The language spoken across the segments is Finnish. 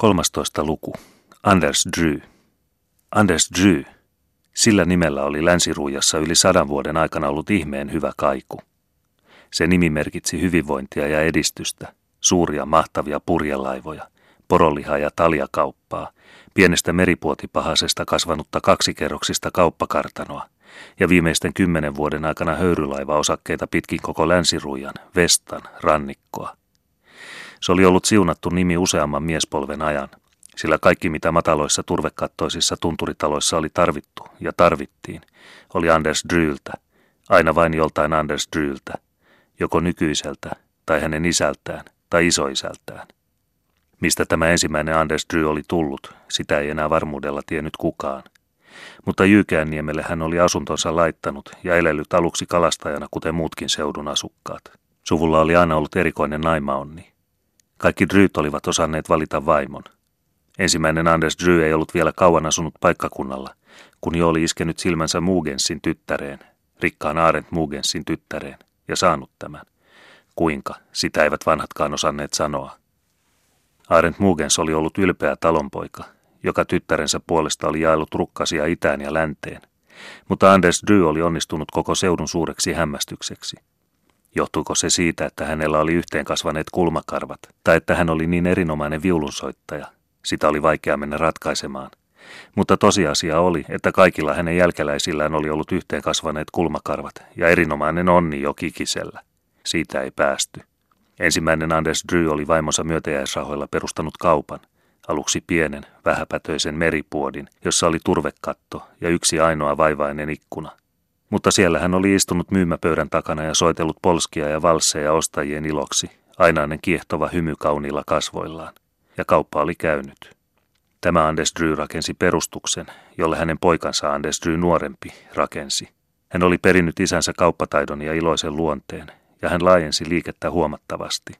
13. luku. Anders Drew. Anders Drew. Sillä nimellä oli länsiruujassa yli sadan vuoden aikana ollut ihmeen hyvä kaiku. Se nimi merkitsi hyvinvointia ja edistystä, suuria mahtavia purjelaivoja, porolihaa ja taljakauppaa, pienestä meripuotipahasesta kasvanutta kaksikerroksista kauppakartanoa ja viimeisten kymmenen vuoden aikana höyrylaivaosakkeita pitkin koko länsiruijan, Vestan, rannikkoa. Se oli ollut siunattu nimi useamman miespolven ajan, sillä kaikki mitä mataloissa turvekattoisissa tunturitaloissa oli tarvittu ja tarvittiin, oli Anders Dryltä, aina vain joltain Anders Dryltä, joko nykyiseltä tai hänen isältään tai isoisältään. Mistä tämä ensimmäinen Anders Dry oli tullut, sitä ei enää varmuudella tiennyt kukaan. Mutta Jyykäänniemelle hän oli asuntonsa laittanut ja elellyt aluksi kalastajana kuten muutkin seudun asukkaat. Suvulla oli aina ollut erikoinen naimaonni. Kaikki Dryt olivat osanneet valita vaimon. Ensimmäinen Anders Dry ei ollut vielä kauan asunut paikkakunnalla, kun jo oli iskenyt silmänsä Mugensin tyttäreen, rikkaan Aarent Mugensin tyttäreen, ja saanut tämän. Kuinka, sitä eivät vanhatkaan osanneet sanoa. Aarent Mugens oli ollut ylpeä talonpoika, joka tyttärensä puolesta oli jaellut rukkasia itään ja länteen. Mutta Anders Dry oli onnistunut koko seudun suureksi hämmästykseksi – Johtuiko se siitä, että hänellä oli yhteen kasvaneet kulmakarvat, tai että hän oli niin erinomainen viulunsoittaja? Sitä oli vaikea mennä ratkaisemaan. Mutta tosiasia oli, että kaikilla hänen jälkeläisillään oli ollut yhteen kasvaneet kulmakarvat ja erinomainen onni jo kikisellä. Siitä ei päästy. Ensimmäinen Anders Dry oli vaimonsa myötäjäisrahoilla perustanut kaupan, aluksi pienen, vähäpätöisen meripuodin, jossa oli turvekatto ja yksi ainoa vaivainen ikkuna. Mutta siellä hän oli istunut myymäpöydän takana ja soitellut polskia ja valsseja ostajien iloksi, ainainen kiehtova hymy kauniilla kasvoillaan. Ja kauppa oli käynyt. Tämä Anders Dry rakensi perustuksen, jolle hänen poikansa Anders Dry nuorempi rakensi. Hän oli perinnyt isänsä kauppataidon ja iloisen luonteen, ja hän laajensi liikettä huomattavasti.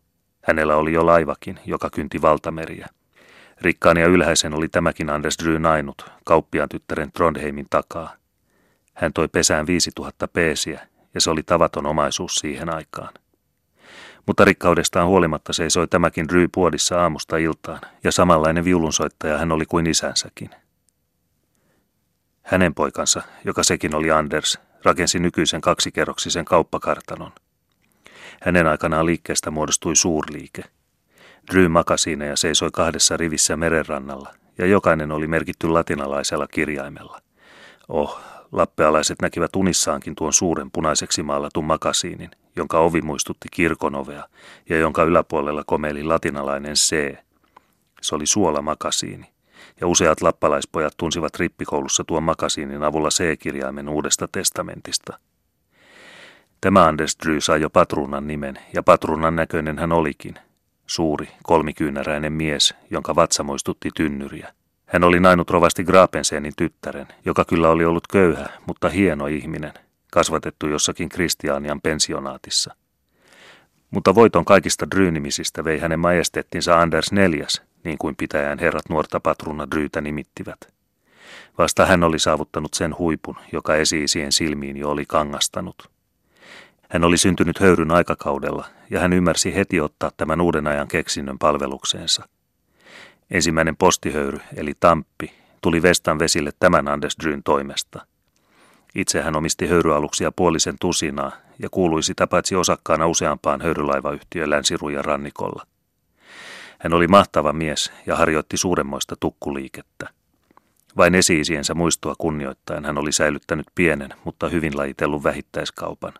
Hänellä oli jo laivakin, joka kynti valtameriä. Rikkaan ja ylhäisen oli tämäkin Anders Dry nainut, kauppiaan tyttären Trondheimin takaa. Hän toi pesään 5000 peesiä, ja se oli tavaton omaisuus siihen aikaan. Mutta rikkaudestaan huolimatta seisoi tämäkin Ry puodissa aamusta iltaan, ja samanlainen viulunsoittaja hän oli kuin isänsäkin. Hänen poikansa, joka sekin oli Anders, rakensi nykyisen kaksikerroksisen kauppakartanon. Hänen aikanaan liikkeestä muodostui suurliike. Ry makasiineja seisoi kahdessa rivissä merenrannalla, ja jokainen oli merkitty latinalaisella kirjaimella. Oh, Lappealaiset näkivät unissaankin tuon suuren punaiseksi maalatun makasiinin, jonka ovi muistutti kirkonovea ja jonka yläpuolella komeili latinalainen C. Se oli suolamakasiini, ja useat lappalaispojat tunsivat rippikoulussa tuon makasiinin avulla C-kirjaimen uudesta testamentista. Tämä Anders Dry sai jo patruunan nimen, ja patruunan näköinen hän olikin. Suuri, kolmikyynäräinen mies, jonka vatsa muistutti tynnyriä. Hän oli nainut rovasti Grapensenin tyttären, joka kyllä oli ollut köyhä, mutta hieno ihminen, kasvatettu jossakin Kristianian pensionaatissa. Mutta voiton kaikista Drynimisistä vei hänen majestettinsa Anders neljäs, niin kuin pitäjän herrat nuorta patruna Dryytä nimittivät. Vasta hän oli saavuttanut sen huipun, joka esi-isien silmiin jo oli kangastanut. Hän oli syntynyt höyryn aikakaudella, ja hän ymmärsi heti ottaa tämän uuden ajan keksinnön palvelukseensa – Ensimmäinen postihöyry, eli Tamppi, tuli Vestan vesille tämän Andesdryn toimesta. Itse hän omisti höyryaluksia puolisen tusinaa ja kuului sitä paitsi osakkaana useampaan höyrylaivayhtiöön länsirujan rannikolla. Hän oli mahtava mies ja harjoitti suuremmoista tukkuliikettä. Vain esiisiensä muistoa kunnioittaen hän oli säilyttänyt pienen, mutta hyvin lajitellun vähittäiskaupan.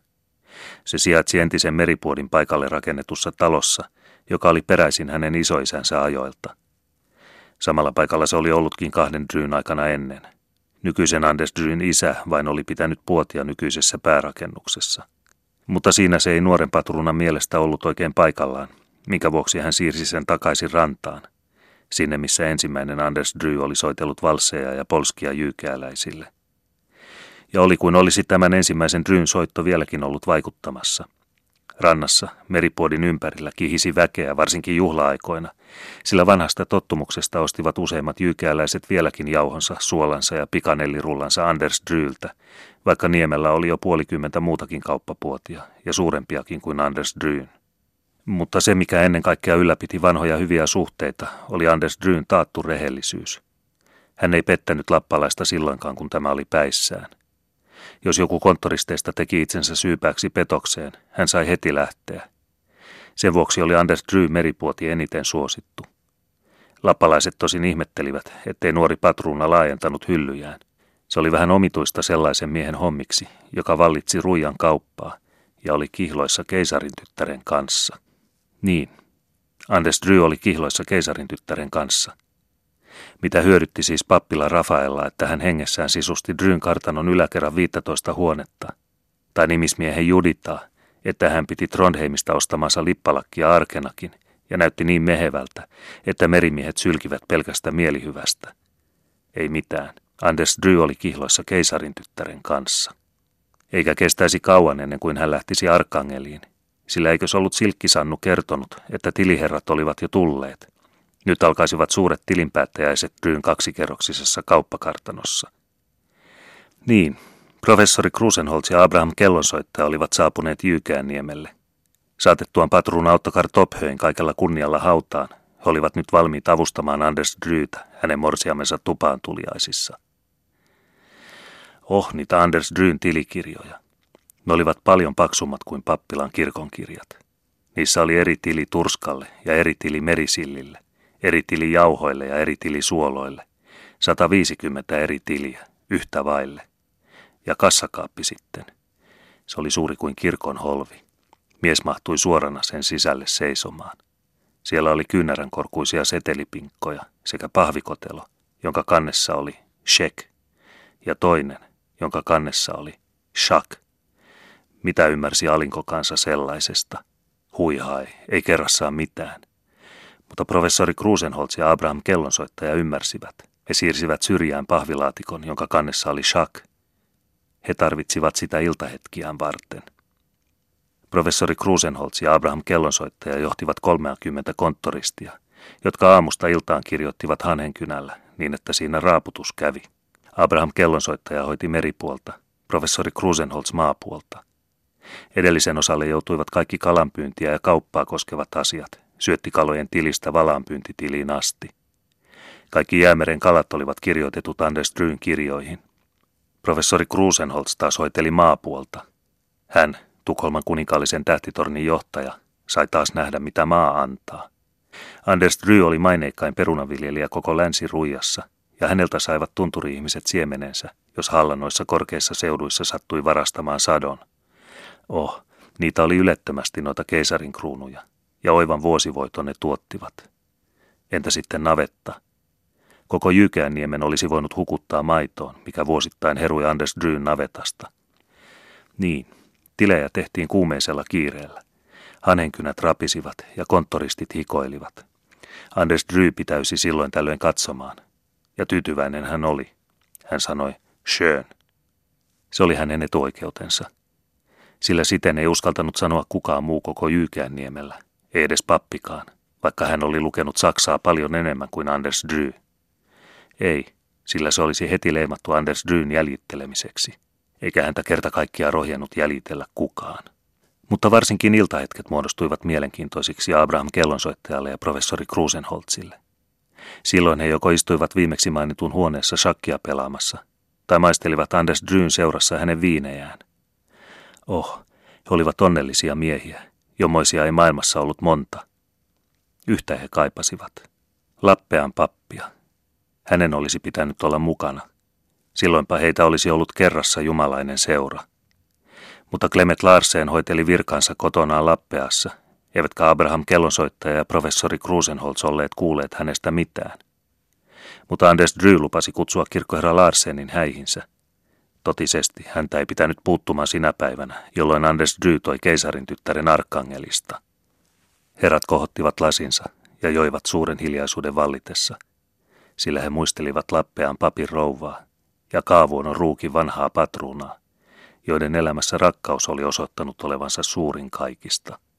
Se sijaitsi entisen meripuodin paikalle rakennetussa talossa, joka oli peräisin hänen isoisänsä ajoilta. Samalla paikalla se oli ollutkin kahden Dryn aikana ennen. Nykyisen Anders Dryn isä vain oli pitänyt puotia nykyisessä päärakennuksessa. Mutta siinä se ei nuoren patruunan mielestä ollut oikein paikallaan, minkä vuoksi hän siirsi sen takaisin rantaan, sinne missä ensimmäinen Anders Dry oli soitellut valsseja ja polskia jyykeäläisille. Ja oli kuin olisi tämän ensimmäisen Dryn soitto vieläkin ollut vaikuttamassa – Rannassa, meripuodin ympärillä kihisi väkeä, varsinkin juhla-aikoina, sillä vanhasta tottumuksesta ostivat useimmat jyykeäläiset vieläkin jauhonsa, suolansa ja pikanellirullansa Anders Dryltä, vaikka Niemellä oli jo puolikymmentä muutakin kauppapuotia ja suurempiakin kuin Anders Dryn. Mutta se, mikä ennen kaikkea ylläpiti vanhoja hyviä suhteita, oli Anders Dryn taattu rehellisyys. Hän ei pettänyt lappalaista silloinkaan, kun tämä oli päissään. Jos joku konttoristeista teki itsensä syypääksi petokseen, hän sai heti lähteä. Sen vuoksi oli Anders Drew meripuoti eniten suosittu. Lappalaiset tosin ihmettelivät, ettei nuori patruuna laajentanut hyllyjään. Se oli vähän omituista sellaisen miehen hommiksi, joka vallitsi ruijan kauppaa ja oli kihloissa keisarin tyttären kanssa. Niin, Anders Drew oli kihloissa keisarin tyttären kanssa. Mitä hyödytti siis pappila Rafaella, että hän hengessään sisusti Dryn kartanon yläkerran 15 huonetta, tai nimismiehen Juditaa, että hän piti Trondheimista ostamansa lippalakkia arkenakin ja näytti niin mehevältä, että merimiehet sylkivät pelkästä mielihyvästä. Ei mitään. Anders Dry oli kihloissa keisarin tyttären kanssa. Eikä kestäisi kauan ennen kuin hän lähtisi Arkangeliin, sillä eikös ollut Silkkisannu kertonut, että tiliherrat olivat jo tulleet. Nyt alkaisivat suuret tilinpäättäjäiset Dryn kaksikerroksisessa kauppakartanossa. Niin, professori Krusenholz ja Abraham Kellonsoittaja olivat saapuneet Jykäänniemelle. Saatettuaan patruuna Ottokar Tophöin kaikella kunnialla hautaan, he olivat nyt valmiit avustamaan Anders Dryytä hänen morsiamensa tupaan tuliaisissa. Oh, niitä Anders Dryn tilikirjoja. Ne olivat paljon paksummat kuin pappilan kirkonkirjat. Niissä oli eri tili Turskalle ja eri tili Merisillille, eri tili jauhoille ja eri tili suoloille, 150 eri tiliä, yhtä vaille. Ja kassakaappi sitten. Se oli suuri kuin kirkon holvi. Mies mahtui suorana sen sisälle seisomaan. Siellä oli kyynäränkorkuisia setelipinkkoja sekä pahvikotelo, jonka kannessa oli shek, ja toinen, jonka kannessa oli shak. Mitä ymmärsi alinkokansa sellaisesta? Huihai, ei kerrassaan mitään. Mutta professori Krusenholz ja Abraham kellonsoittaja ymmärsivät. He siirsivät syrjään pahvilaatikon, jonka kannessa oli shak. He tarvitsivat sitä iltahetkiään varten. Professori Krusenholz ja Abraham Kellonsoittaja johtivat 30 konttoristia, jotka aamusta iltaan kirjoittivat hanhenkynällä niin, että siinä raaputus kävi. Abraham Kellonsoittaja hoiti meripuolta, professori Krusenholz maapuolta. Edellisen osalle joutuivat kaikki kalanpyyntiä ja kauppaa koskevat asiat, syöttikalojen tilistä valaanpyyntitiliin asti. Kaikki jäämeren kalat olivat kirjoitetut Anders Dryn kirjoihin. Professori Krusenholz taas hoiteli maapuolta. Hän, Tukholman kuninkaallisen tähtitornin johtaja, sai taas nähdä, mitä maa antaa. Anders Dry oli maineikkain perunaviljelijä koko länsiruijassa, ja häneltä saivat tunturi-ihmiset siemenensä, jos hallanoissa korkeissa seuduissa sattui varastamaan sadon. Oh, niitä oli ylettömästi noita keisarin kruunuja, ja oivan vuosivoiton ne tuottivat. Entä sitten navetta? Koko Jykäänniemen olisi voinut hukuttaa maitoon, mikä vuosittain herui Anders Dryn navetasta. Niin, Tilejä tehtiin kuumeisella kiireellä. Hanenkynät rapisivat ja konttoristit hikoilivat. Anders Dry pitäysi silloin tällöin katsomaan. Ja tyytyväinen hän oli. Hän sanoi, schön. Se oli hänen etuoikeutensa. Sillä siten ei uskaltanut sanoa kukaan muu koko Jykäänniemellä, ei edes pappikaan, vaikka hän oli lukenut Saksaa paljon enemmän kuin Anders Dry. Ei, sillä se olisi heti leimattu Anders Dryn jäljittelemiseksi eikä häntä kerta kaikkiaan rohjennut jäljitellä kukaan. Mutta varsinkin iltahetket muodostuivat mielenkiintoisiksi Abraham kellonsoittajalle ja professori Krusenholzille. Silloin he joko istuivat viimeksi mainitun huoneessa shakkia pelaamassa, tai maistelivat Anders Dryn seurassa hänen viinejään. Oh, he olivat onnellisia miehiä, jommoisia ei maailmassa ollut monta. Yhtä he kaipasivat. Lappean pappia. Hänen olisi pitänyt olla mukana. Silloinpa heitä olisi ollut kerrassa jumalainen seura. Mutta Clement Larsen hoiteli virkansa kotonaan Lappeassa, eivätkä Abraham kellonsoittaja ja professori Krusenholz olleet kuulleet hänestä mitään. Mutta Anders Dry lupasi kutsua kirkkoherra Larsenin häihinsä. Totisesti häntä ei pitänyt puuttumaan sinä päivänä, jolloin Anders Dry toi keisarin tyttären Arkangelista. Herrat kohottivat lasinsa ja joivat suuren hiljaisuuden vallitessa, sillä he muistelivat Lappeaan papin rouvaa, ja Kaavuon ruukin vanhaa patruunaa, joiden elämässä rakkaus oli osoittanut olevansa suurin kaikista –